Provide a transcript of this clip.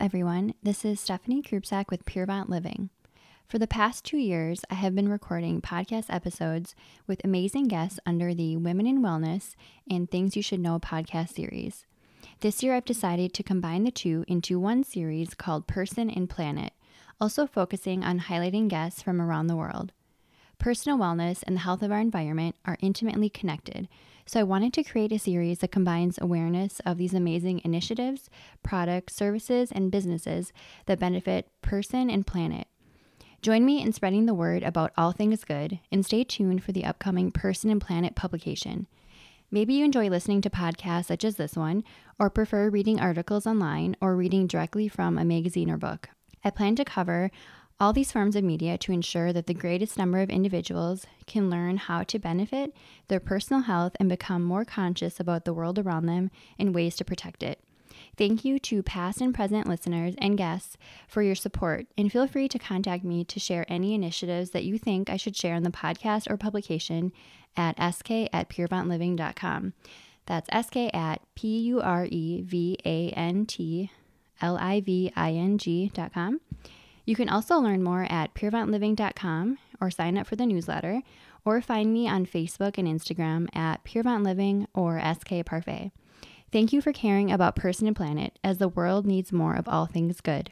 everyone. This is Stephanie Krubsack with Purevant Living. For the past two years, I have been recording podcast episodes with amazing guests under the Women in Wellness and Things You Should Know podcast series. This year, I've decided to combine the two into one series called Person and Planet, also focusing on highlighting guests from around the world. Personal wellness and the health of our environment are intimately connected, so I wanted to create a series that combines awareness of these amazing initiatives, products, services, and businesses that benefit person and planet. Join me in spreading the word about all things good and stay tuned for the upcoming Person and Planet publication. Maybe you enjoy listening to podcasts such as this one, or prefer reading articles online or reading directly from a magazine or book. I plan to cover all these forms of media to ensure that the greatest number of individuals can learn how to benefit their personal health and become more conscious about the world around them and ways to protect it. Thank you to past and present listeners and guests for your support, and feel free to contact me to share any initiatives that you think I should share in the podcast or publication at sk at purevantliving.com. That's sk at p u r e v a n t l i v i n g.com. You can also learn more at purevantliving.com or sign up for the newsletter or find me on Facebook and Instagram at purevantliving or SK Parfait. Thank you for caring about person and planet as the world needs more of all things good.